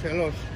陈老师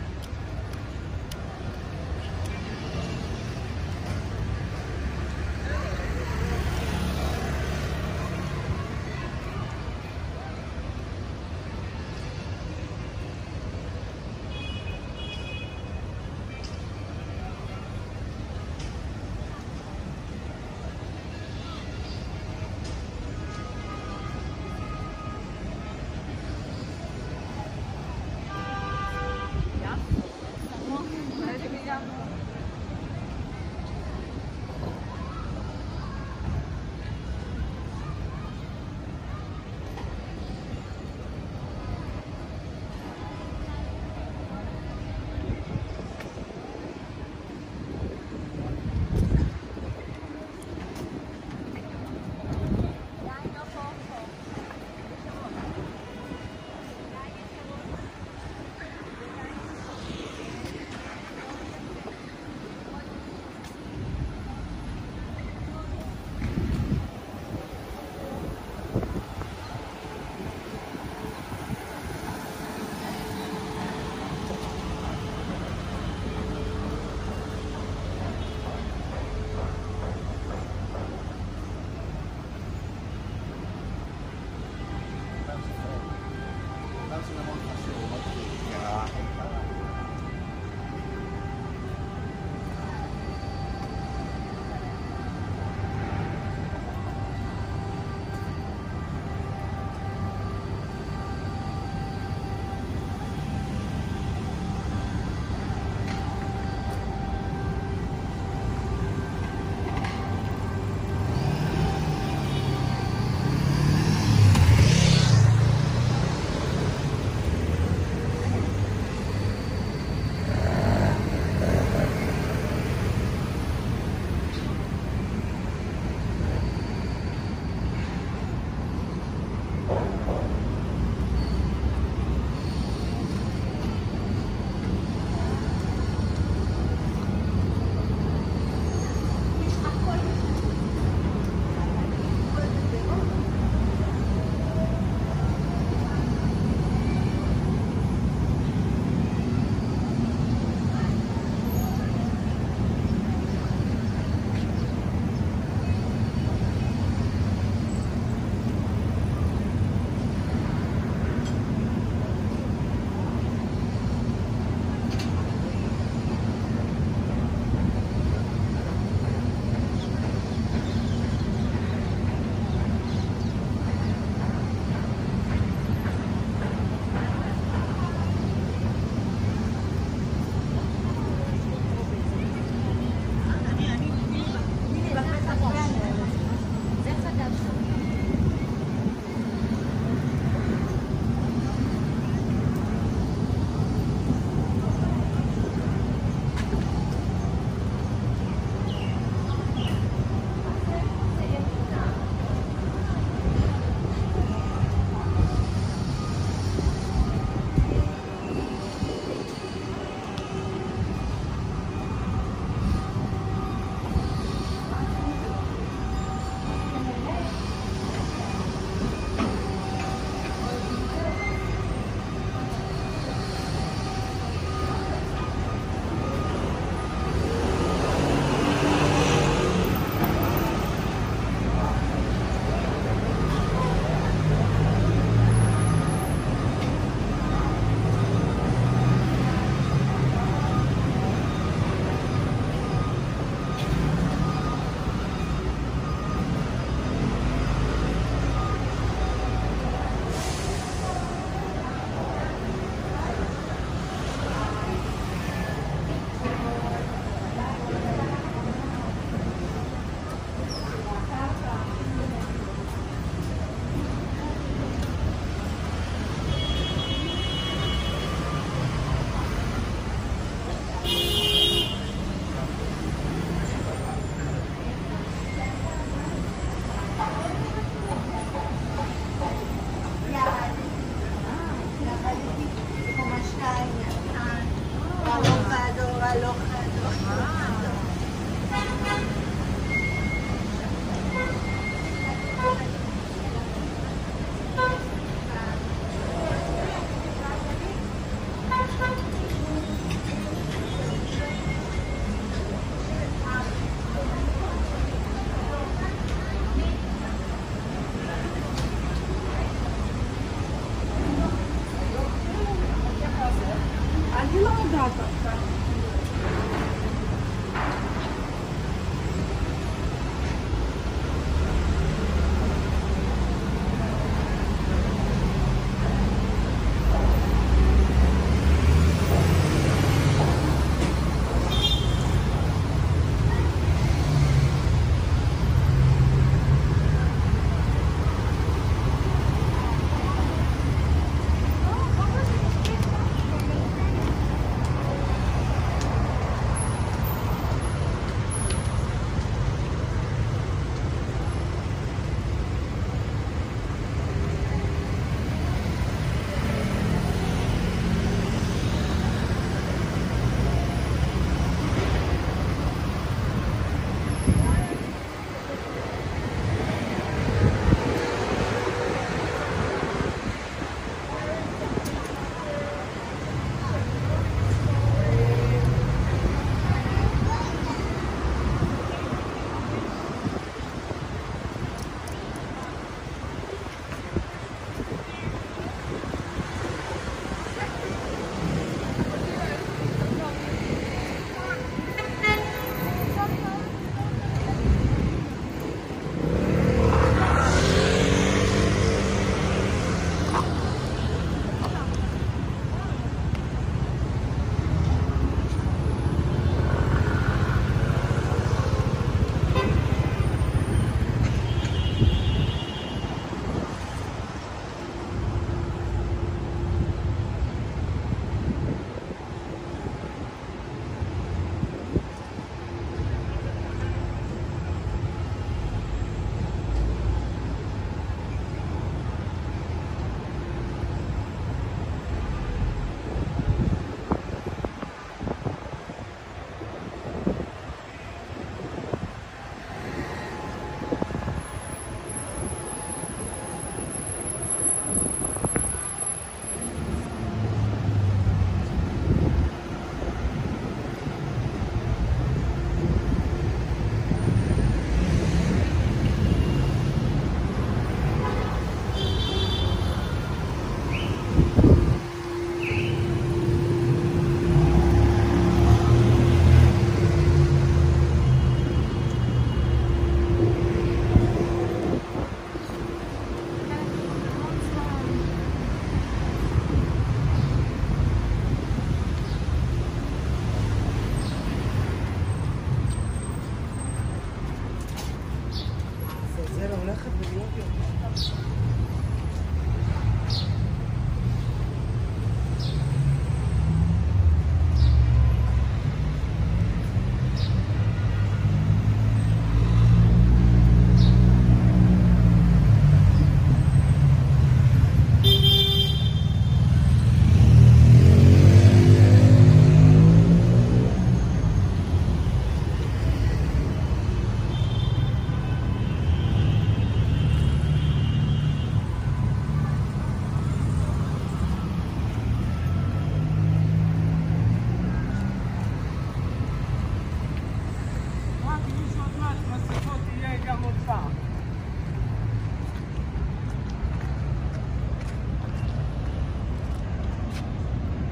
大的。